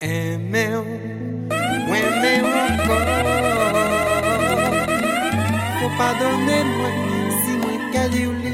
Eme ou, mwen me ou kon Fou pa donen mwen, si mwen kade ou li.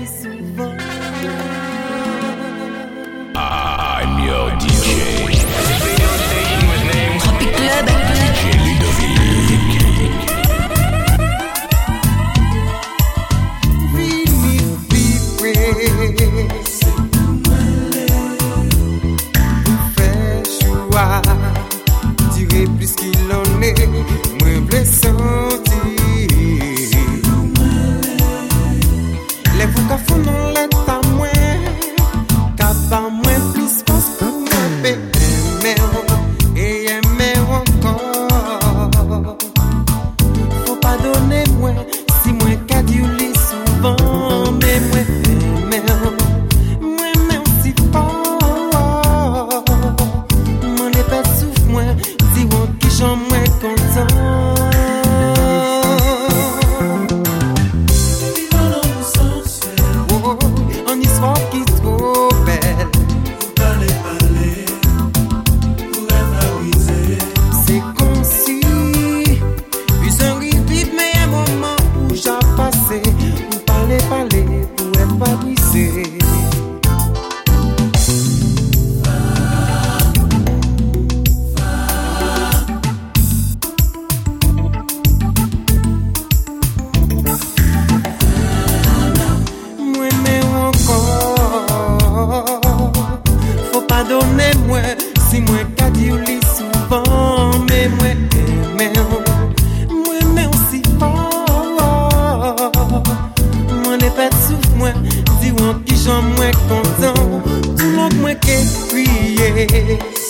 place.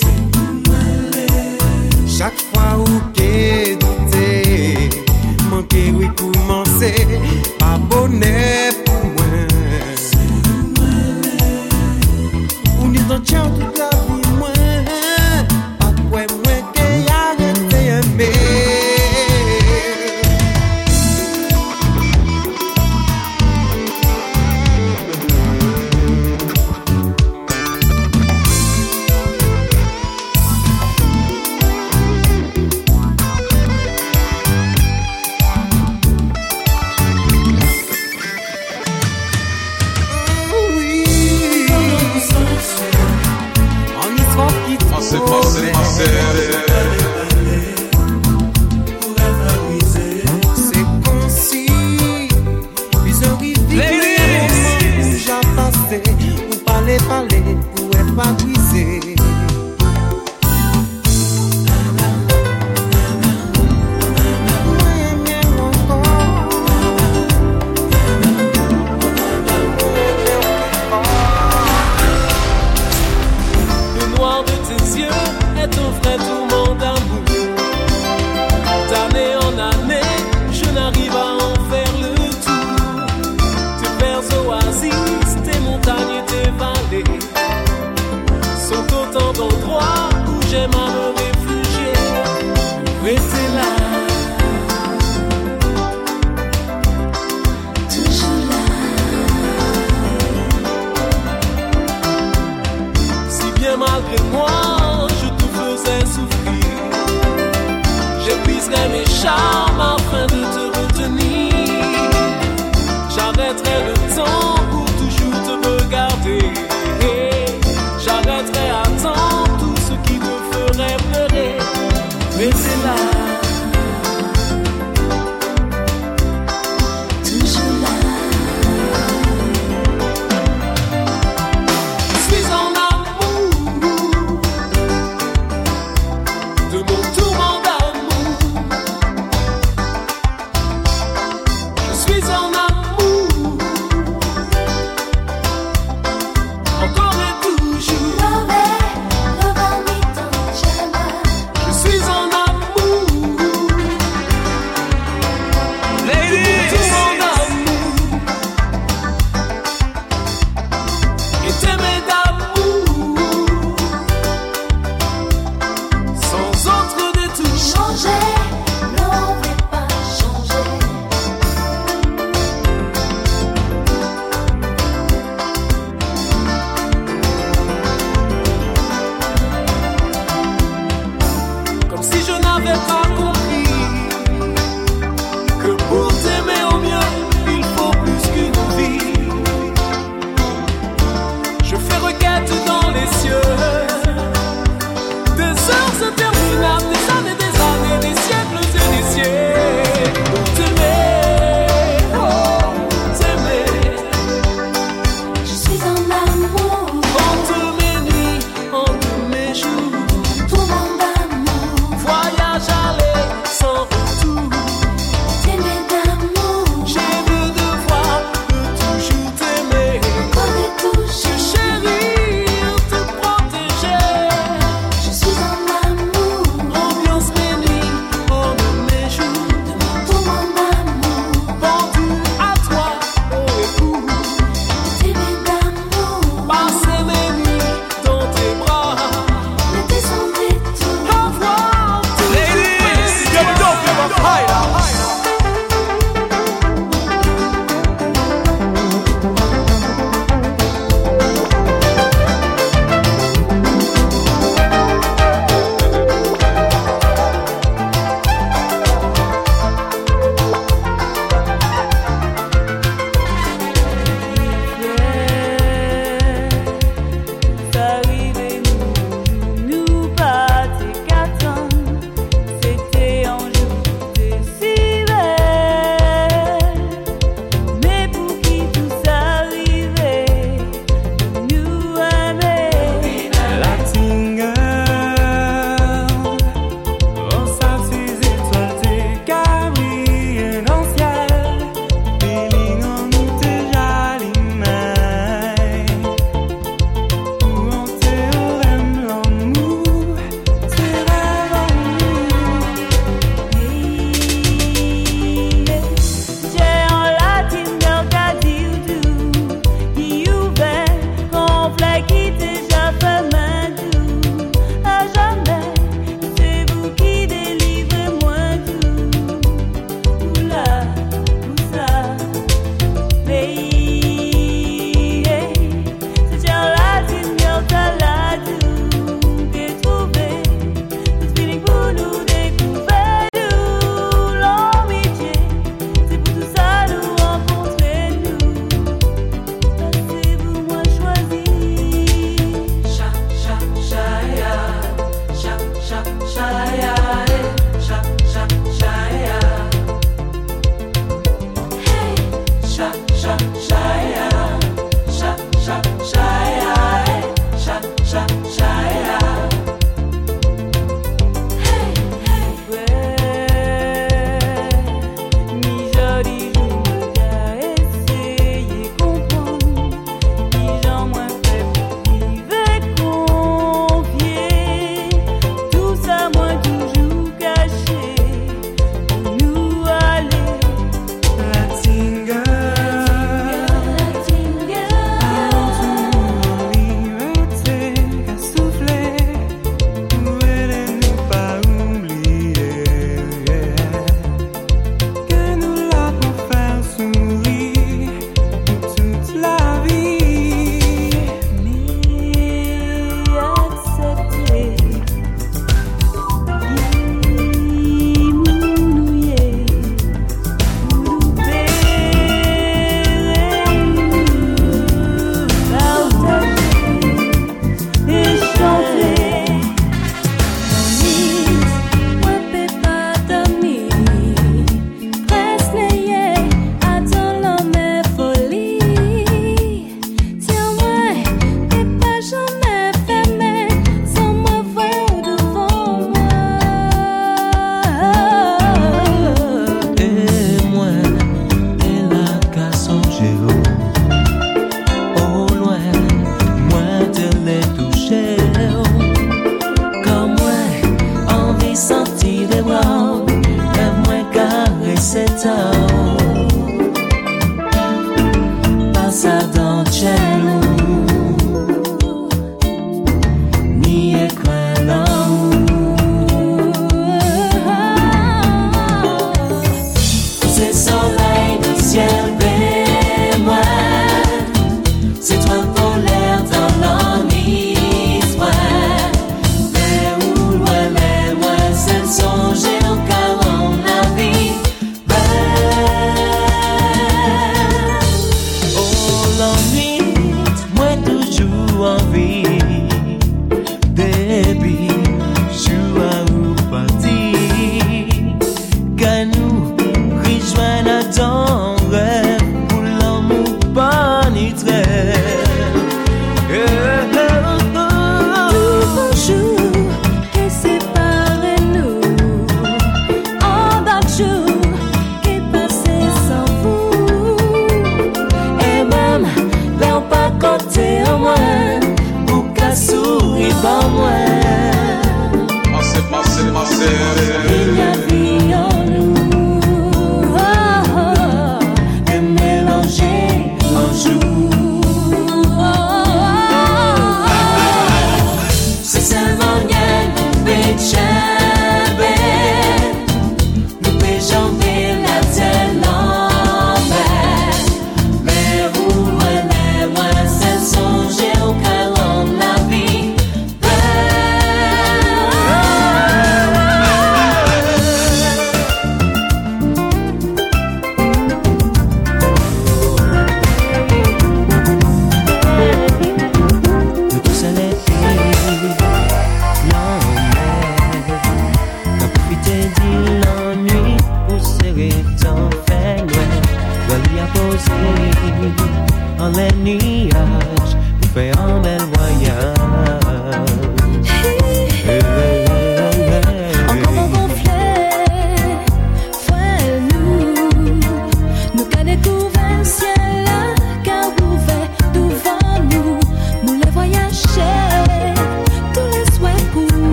我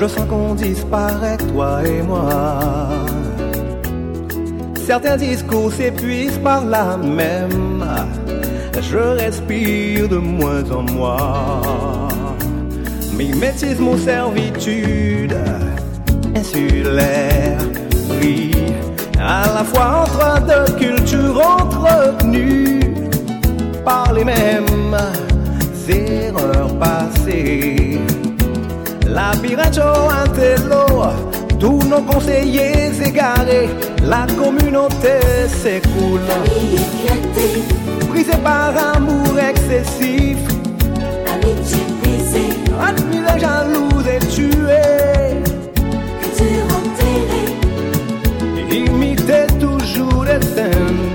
je sens qu'on disparaît, toi et moi. Certains discours s'épuisent par là même. Je respire de moins en moins. Mimétisme aux servitudes insulaires, oui, à la fois entre deux cultures entretenues par les mêmes erreurs passées. La Piracho Antello, tous nos conseillers égarés, la communauté s'écoule. Brisée par amour excessif, amitié brisée, admirée, jalouse et tuée, imitée toujours des scènes.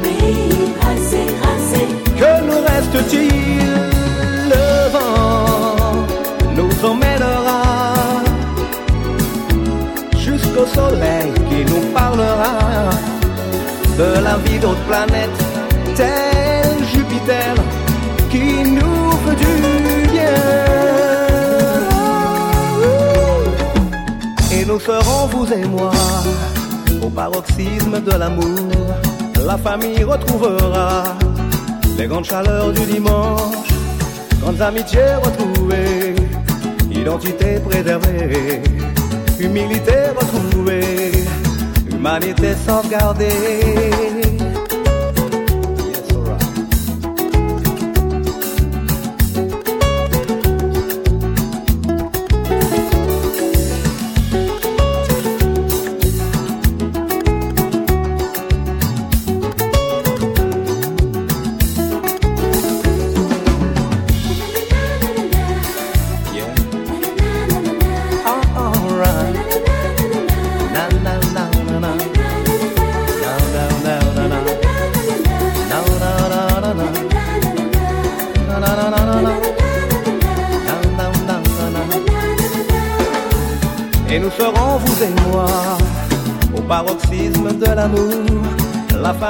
De la vie d'autres planètes, tel Jupiter qui nous veut du bien. Et nous serons, vous et moi, au paroxysme de l'amour. La famille retrouvera les grandes chaleurs du dimanche, grandes amitiés retrouvées, identité préservée, humilité retrouvée, Marite sau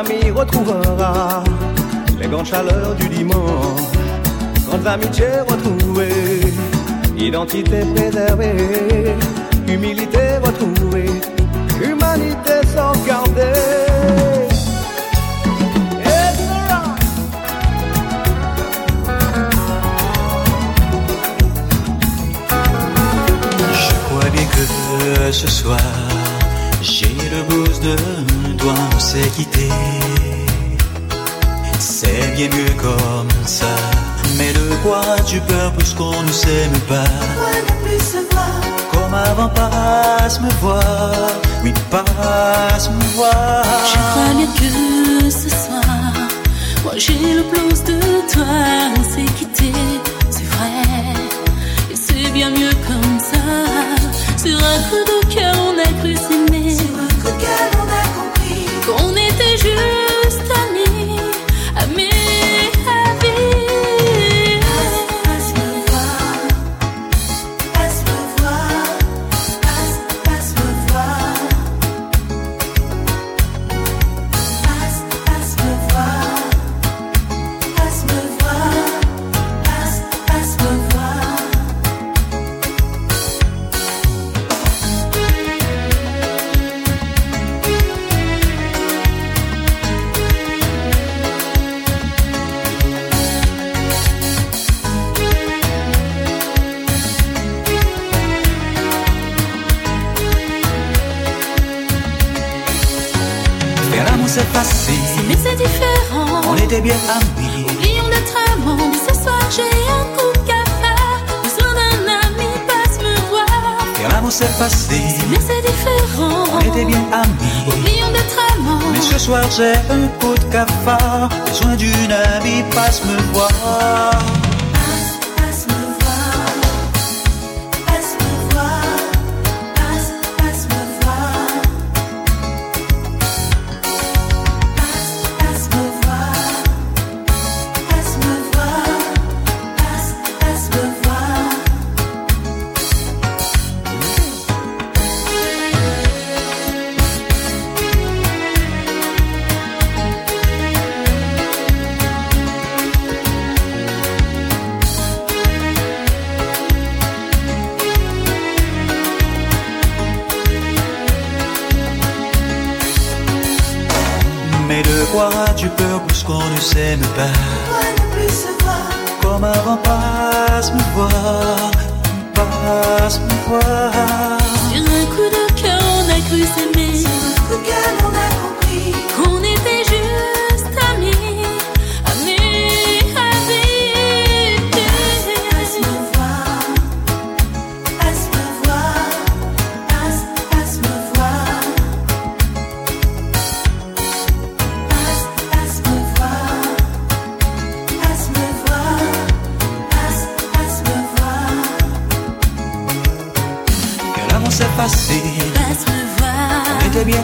retrouvera les grandes chaleurs du dimanche, grandes amitiés retrouvées, identité préservée, humilité retrouvée, humanité crois bien que ce soir, j'ai le blues de toi, on s'est C'est bien mieux comme ça. Mais de quoi tu peur puisqu'on ne s'aime pas? Pourquoi ne plus se voir? Comme avant, passe me voir. Oui, passe me voir. Je crois bien que ce soir, moi j'ai le plus de toi. On s'est quitté, c'est vrai, et c'est bien mieux comme ça. Sur un coup de bien habillé. Oublions notre amant, ce soir j'ai un coup de cafard. Besoin d'un ami, passe me voir. Et l'amour s'est passé, mais c'est différent. On était bien amis. Oublions notre amant, mais ce soir j'ai un coup de cafard. Besoin d'une amie, passe me voir.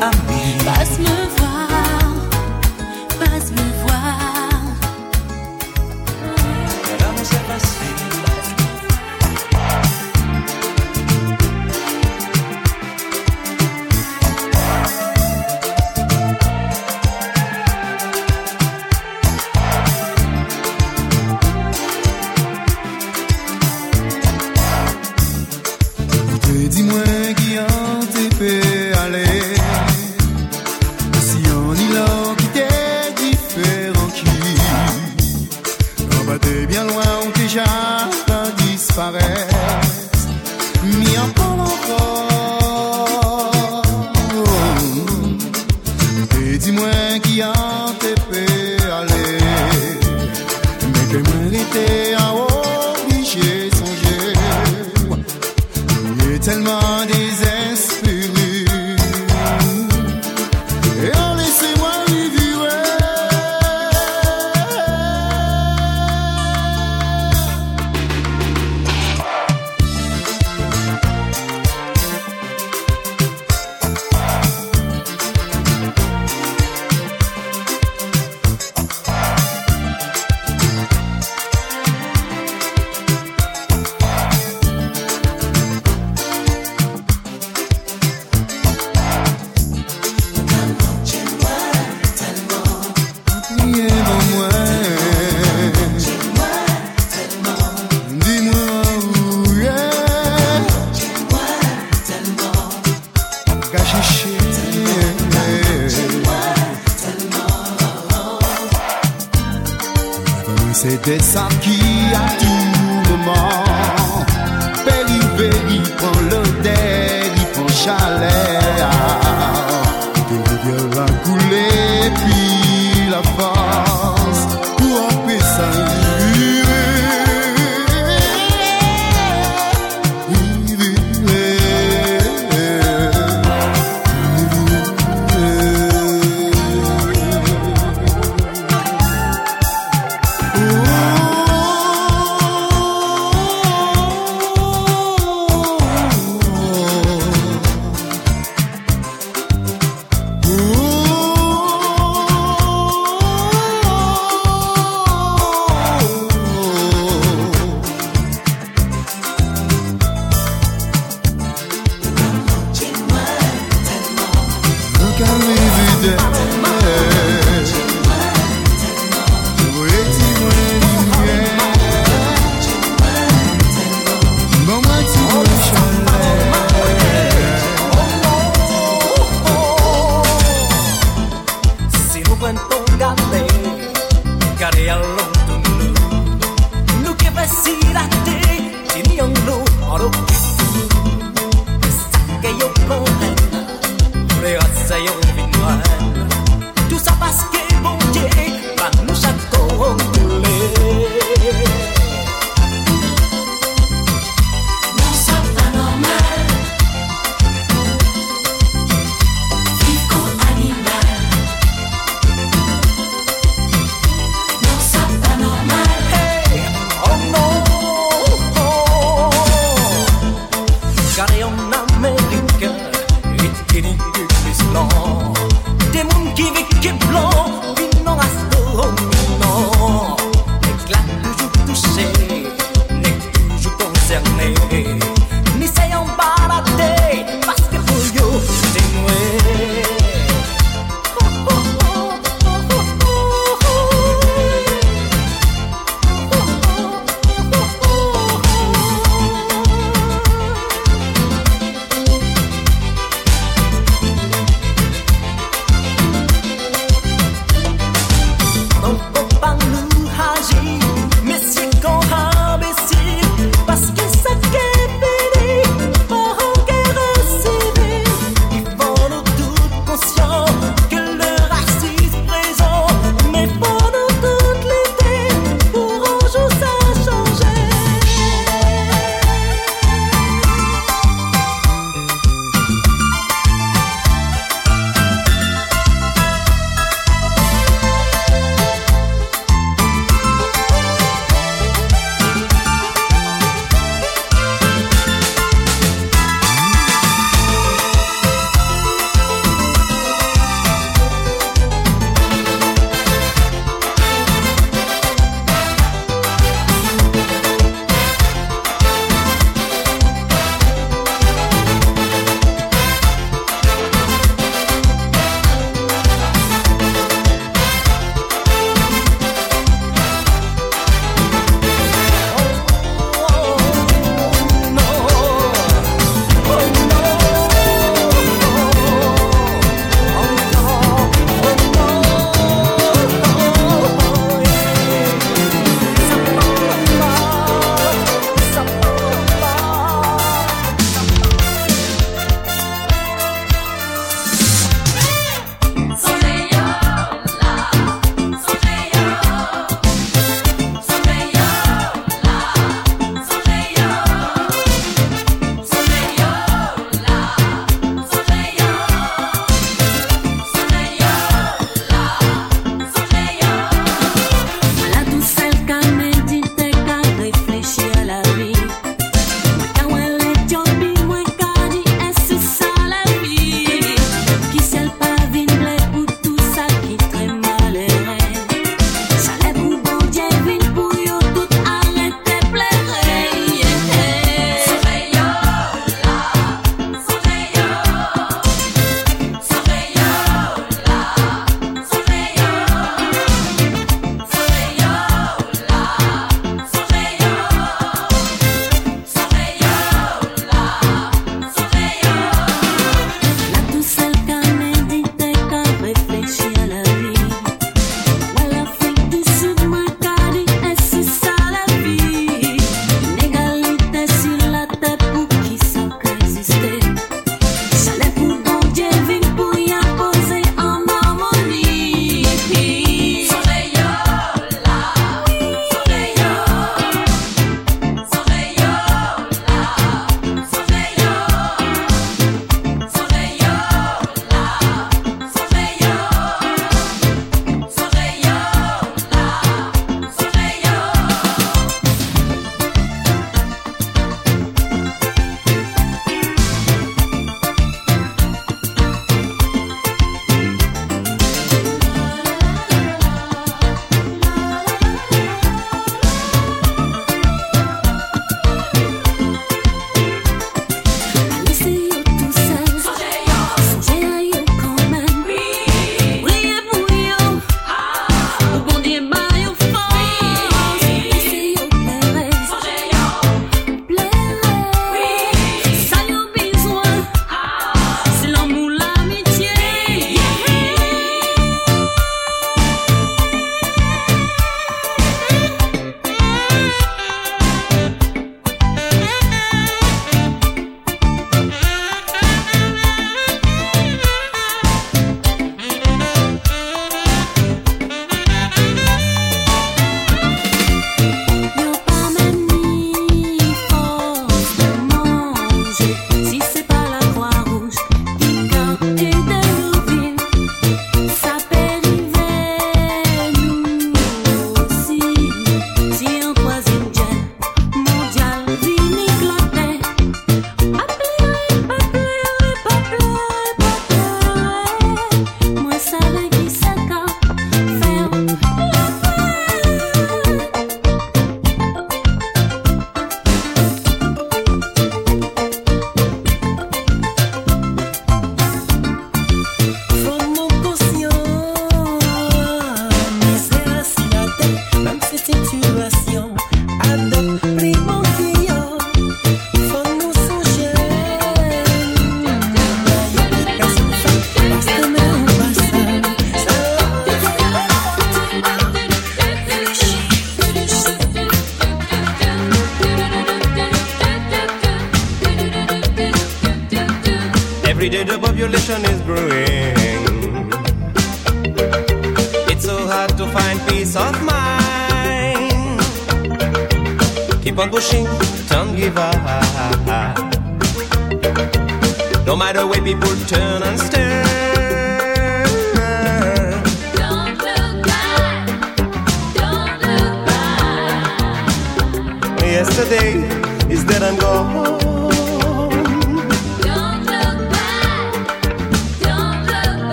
a mean. savent qui a.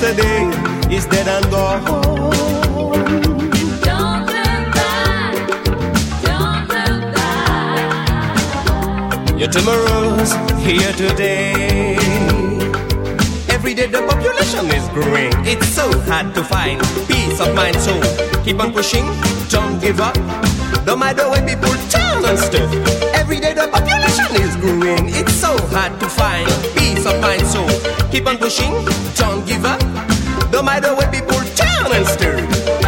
today is dead and gone. Your tomorrow's here today. Every day the population is growing. It's so hard to find peace of mind. So keep on pushing, don't give up. No matter when people turn and stuff. Every day the population is growing. It's so hard to find peace of mind. So keep on pushing, don't give up. No matter what people turn and stir.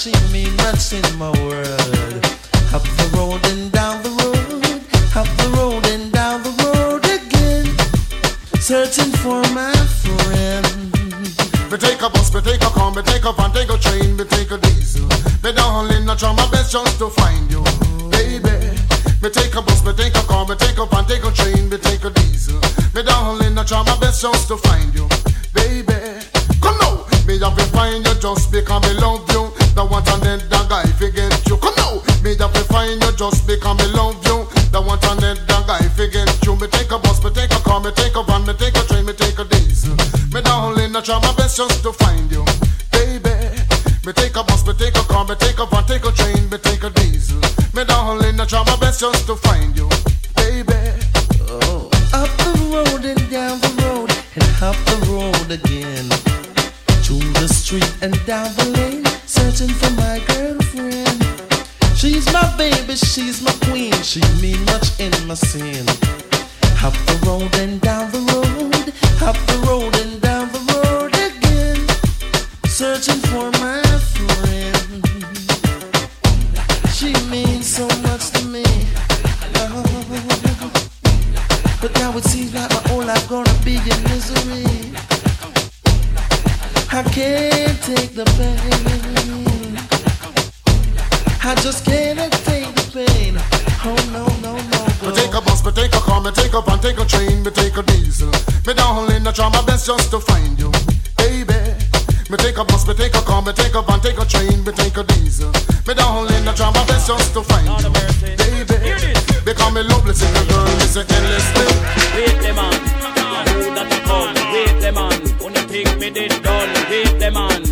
She mean much in my world. Up the road and down the road, up the road and down the road again. Searching for my friend. Me take a bus, me take a car, me take a van, take a train, me take a diesel. Me darling, I try my best just to find you, baby. Me take a bus, me take a car, me take a van, take a train, me take a diesel. Me darling, I try my best just to find you, baby. Come now, me have to find you just because me love because me love you. The want another guy forget you. Me take a bus, me take a car, me take a van, me take a train, me take a diesel. Me darling, I try my best just to find you, baby. Me take a bus, me take a car, me take a van, take a train, me take a diesel. Me darling, I try my best just to find But now it seems like my whole life gonna be in misery. I can't take the pain. I just can't take the pain. Oh no, no, no. Me take a bus, me take a car, me take a van, take a train, me take a diesel. Me darling, I try my best just to find you, baby. Me take a bus, me take a car, me take a van, take a train, me take a diesel. Me darling, I try my best just to find you, baby. Because me love listen to girl, say endlessly. Wait the man, who that a come? Wait the man, no think me did done? Wait the man,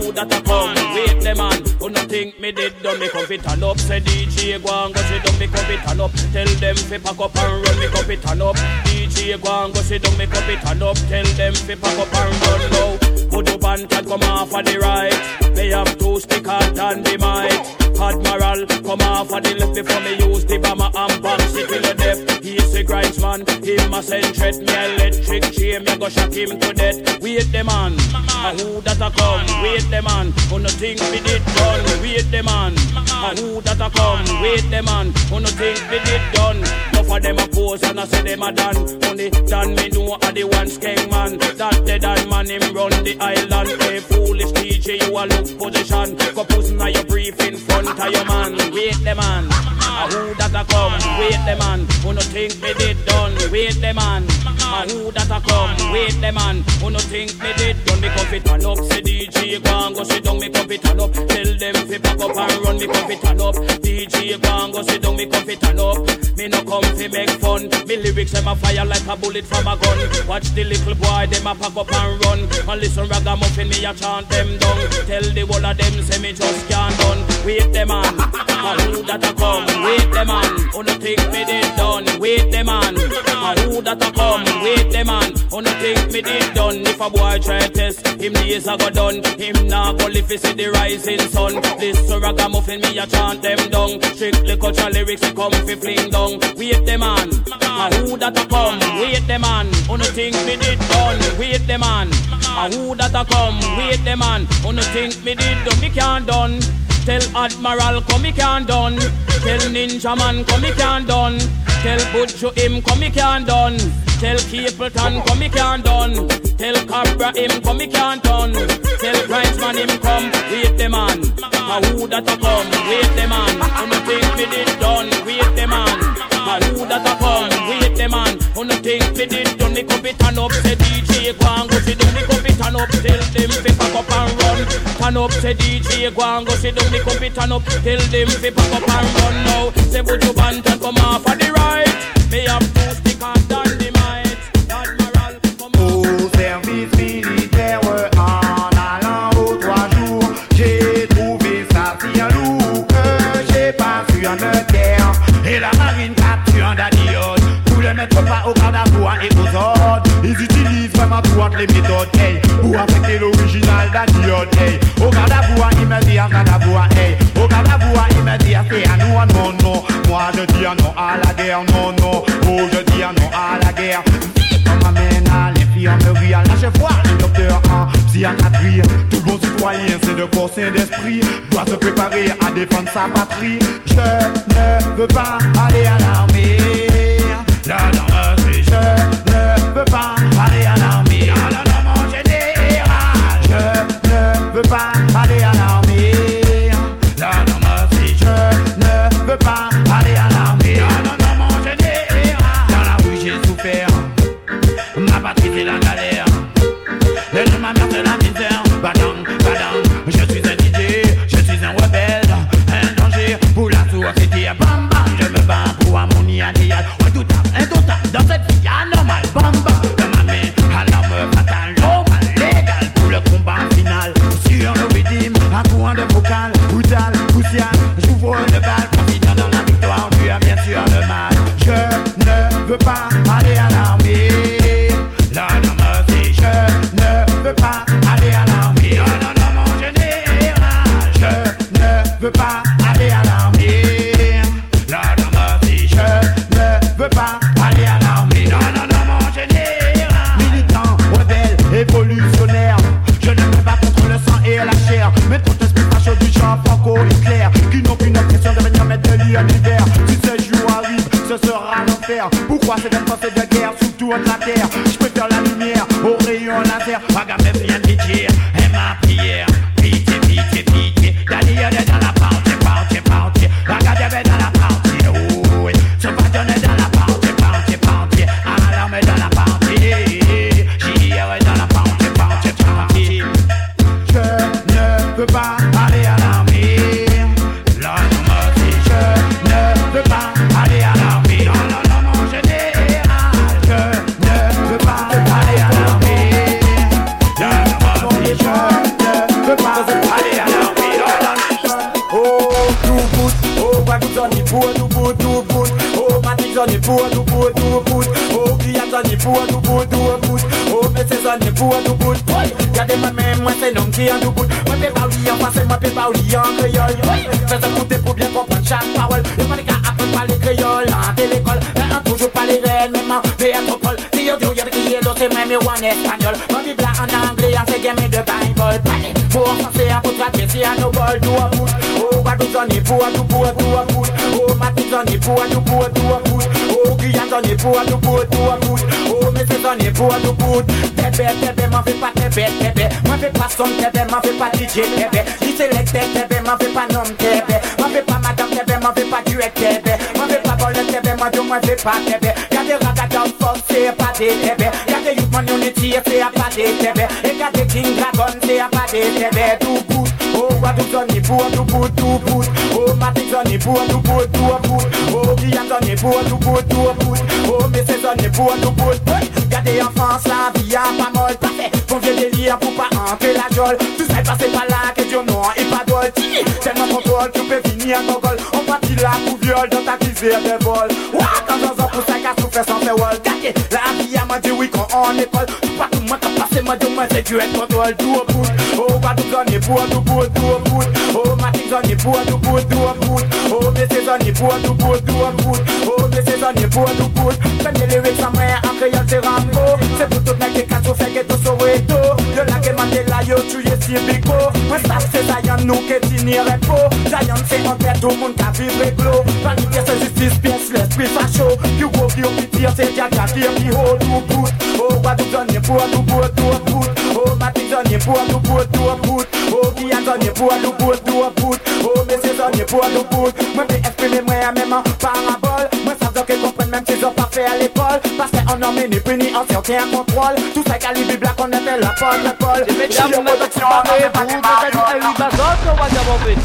who that a come? Wait the man, no think me did done? Me come fit turn up, say DJ go and go sit down. Me come fit turn up, tell them fi pack up and run. Me come fit turn up, DJ go and go sit down. Me come fit turn up, tell them fi pack up and run now. Put up and can come off of the right. Me have two stick hard and the mic. Admiral, come off of the left before me use the bomber and box it till the death. He say grinds man. Him a send threat me electric chain, me go shock him to death. Wait the man, a who that a come? Wait the man, who no think me did done? Wait the man, a who that a come? Wait the man, who no think me did done? Enough of them a pose and I say them a done. Only done me know a the one skeng man. That the done man him run the island. Hey eh, foolish DJ, you a look position. Go pussy now your brief in front of your man. Wait the man, a who that a come? Wait the man, who no think me did done? Wait the man, a who that a come? Wait the man, who no think me did done? Me come fit turn up, say DJ and go sit down. Me come fit turn up, tell them fi pack up and run. Me come fit turn up, DJ and go sit down. Me come fit turn up. Me no come fi make fun. Me lyrics them a fire like a bullet from a gun. Watch the little boy them a pack up and run. And listen ragamuffin me a chant them down. Tell the whole of them say me just can't done. Wait the man, a who that a come? Wait the man, who no think me did done? Wait the man, a who that a come? Wait the man, who no think me did done? If a boy try test, him days a go done. Him nah go live fi see the rising sun. This so ragamuffin me a chant them down. Strictly culture lyrics we come fi fling down. Wait the man, a who that a come? Wait the man, no think me did done? Wait the man, a who that a come? Wait the man, no think me did done? Me can't done. Tell Admiral come he can't done. Tell Ninja Man come he can't done. Tell Butcho him come he can't done. Tell Capleton come he can't done. Tell Cobra him come he can't done. Tell Grindsman him come. Wait the man. A who that a come? Wait the man. No think me did done? Wait the man. A who that a come? Wait the man. Who no think me did done? Me come it turn up. Say DJ go and go sit down. Me come it turn up. Tell them fi pack up and run. Turn up. Say DJ go and go sit down. Me come it turn up. Tell them fi pack up and run now. Say Buju Banton come off of the right. Me have two stick and dynamite. Le pas au à voix et aux ordres. Ils utilisent vraiment toutes les méthodes, hey, pour affecter l'original dadiote, hey. Au garde à voix, il me dit en voix, hey. Au garde à voix, il me dit c'est à nous, non, non. Moi je dis non à la guerre, non, non. Oh, je dis non à la guerre. On m'amène à l'infirmerie, à lâcher voir un docteur en psychiatrie. Tout bon citoyen, c'est de corps d'esprit, doit se préparer à défendre sa patrie. Je ne veux pas Pour tout bout, tout bout. Oh, Kiatan, pour tout bout, tout bout. Oh, Messeson, pour tout bout. Gardez ma main, moi c'est nom qui en tout bout. Moi, peux pas en français, moi, peux pas en créole. Fais écouter pour bien comprendre chaque parole. Moi, les gars, apprennent pas les créoles, en l'école. Un toujours pas les reines, maman, métropole Si yo diyo qui est l'autre, c'est même yo en espagnol Mon Bible en anglais, en c'est game de Bible Pale, pour français, pour traduire, si à nos bols, tout à bout Oh, pour à tout, pour à tout à bout Oh, pour à tout, pour à tout à Guyane, pour à tout, pour à tout à bout Oh, mais c'est donné pour à tout bout Tebe, tebe, m'en fais pas tebe, tebe M'en fais pas son tebe, m'en fais pas DJ tebe Dis select tebe, m'en fais pas nom tebe M'en fais pas madame tebe, m'en fais pas duet tebe M'en fais pas bol tebe, m'en dis m'en fais pas tebe Y'a des ragaton fuck, c'est pas des tebe Y'a des youth man unity, c'est pas des tebe Et y'a des king dragon, c'est pas des tebe Tout bout, oh, Guadeloupe donné pour tout bout, tout bout Oh, Matic donné pour tout bout, tout bout Oh, Guyane donné pour tout bout, tout bout Oh, mais c'est donné pour tout bout Gardez enfance, la vie a pas molle Parfait, délire pour pas entrer la jolle Tu sais passer par là, que Dieu non et pas d'ol Tellement contrôle, tu peux finir en gogol On partit là pour viol dans ta cuisine de vol. Ouah, quand j'en pour ça qu'à souffrir sans faire wall. Gardez, la vie a m'a dit oui quand on est pas Tout pas tout le monde t'as passé, m'a dit moi c'est du être contrôle Tout au bout, oh, tout donner pour tout bout, tout au bout. Oh, ma petite donner pour tout bout, au bout. Oh, mais c'est donner pour tout bout, bout oh, Oh, donner pour tout bout. Prenez les lyrics en main, en créole c'est Rambo C'est pour tout mec qui casse au fait que tout Soweto Yo la que Mandela yo tuye si bo Moi ça c'est Zion nous qui tenir repo Zion c'est en tête tout monde qui vibre glo Panique c'est justice pièce l'esprit facho. Qui gros qui au pitié c'est Jaja qui est qui hold tout bout. Oh Guadeloupe donne pour tout bout tout bout. Oh Matic donne pour tout bout tout bout. Oh Guyane donne pour tout bout tout bout. Oh mais c'est donne pour tout bout. Moi vais exprimer moi même en parabole pendant qu'ils comprennent même s'ils ont pas à l'école. Parce qu'on en mini puni, on s'y contrôle. Tout ça calibre black, on était la porte colle mesdames, mais bah, oh, tout pareil pour Que t'as dit, hey oui, bazote, on oh, va gabombine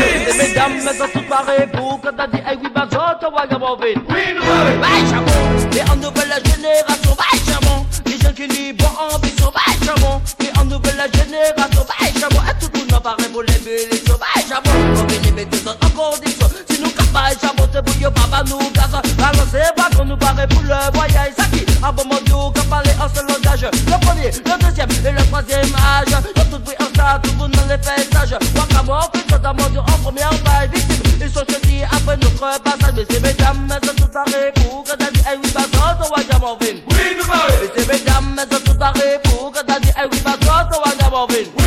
Ladies mesdames, mais tout pareil pour Que t'as dit, hey oui, bazote, on va gabombine Oui, nous Bye, chambon Et en nouvelle génération, bye, chambon Les gens qui n'y bon ambition, bye, chambon Et en nouvelle génération, bye, tout le monde en les Chamon, c'est pour yo papa nous c'est pas qu'on nous paraît pour le voyage. Ça qui, à bon moment, qu'on parle en seul langage? Le premier, le deuxième et le troisième âge. Dans tout bruit en stade, tout monde dans les fêtages Wakamo, plus totalement en première paille Victime, ils sont choisis après notre passage. Mais c'est mesdames, elles sont toutes arrêt pour que t'as dit Eh oui, bah toi, toi, Wagamovin Oui, nous Mais c'est mesdames, elles sont toutes arrêt pour que t'as dit Eh oui, bah toi, toi, Wagamovin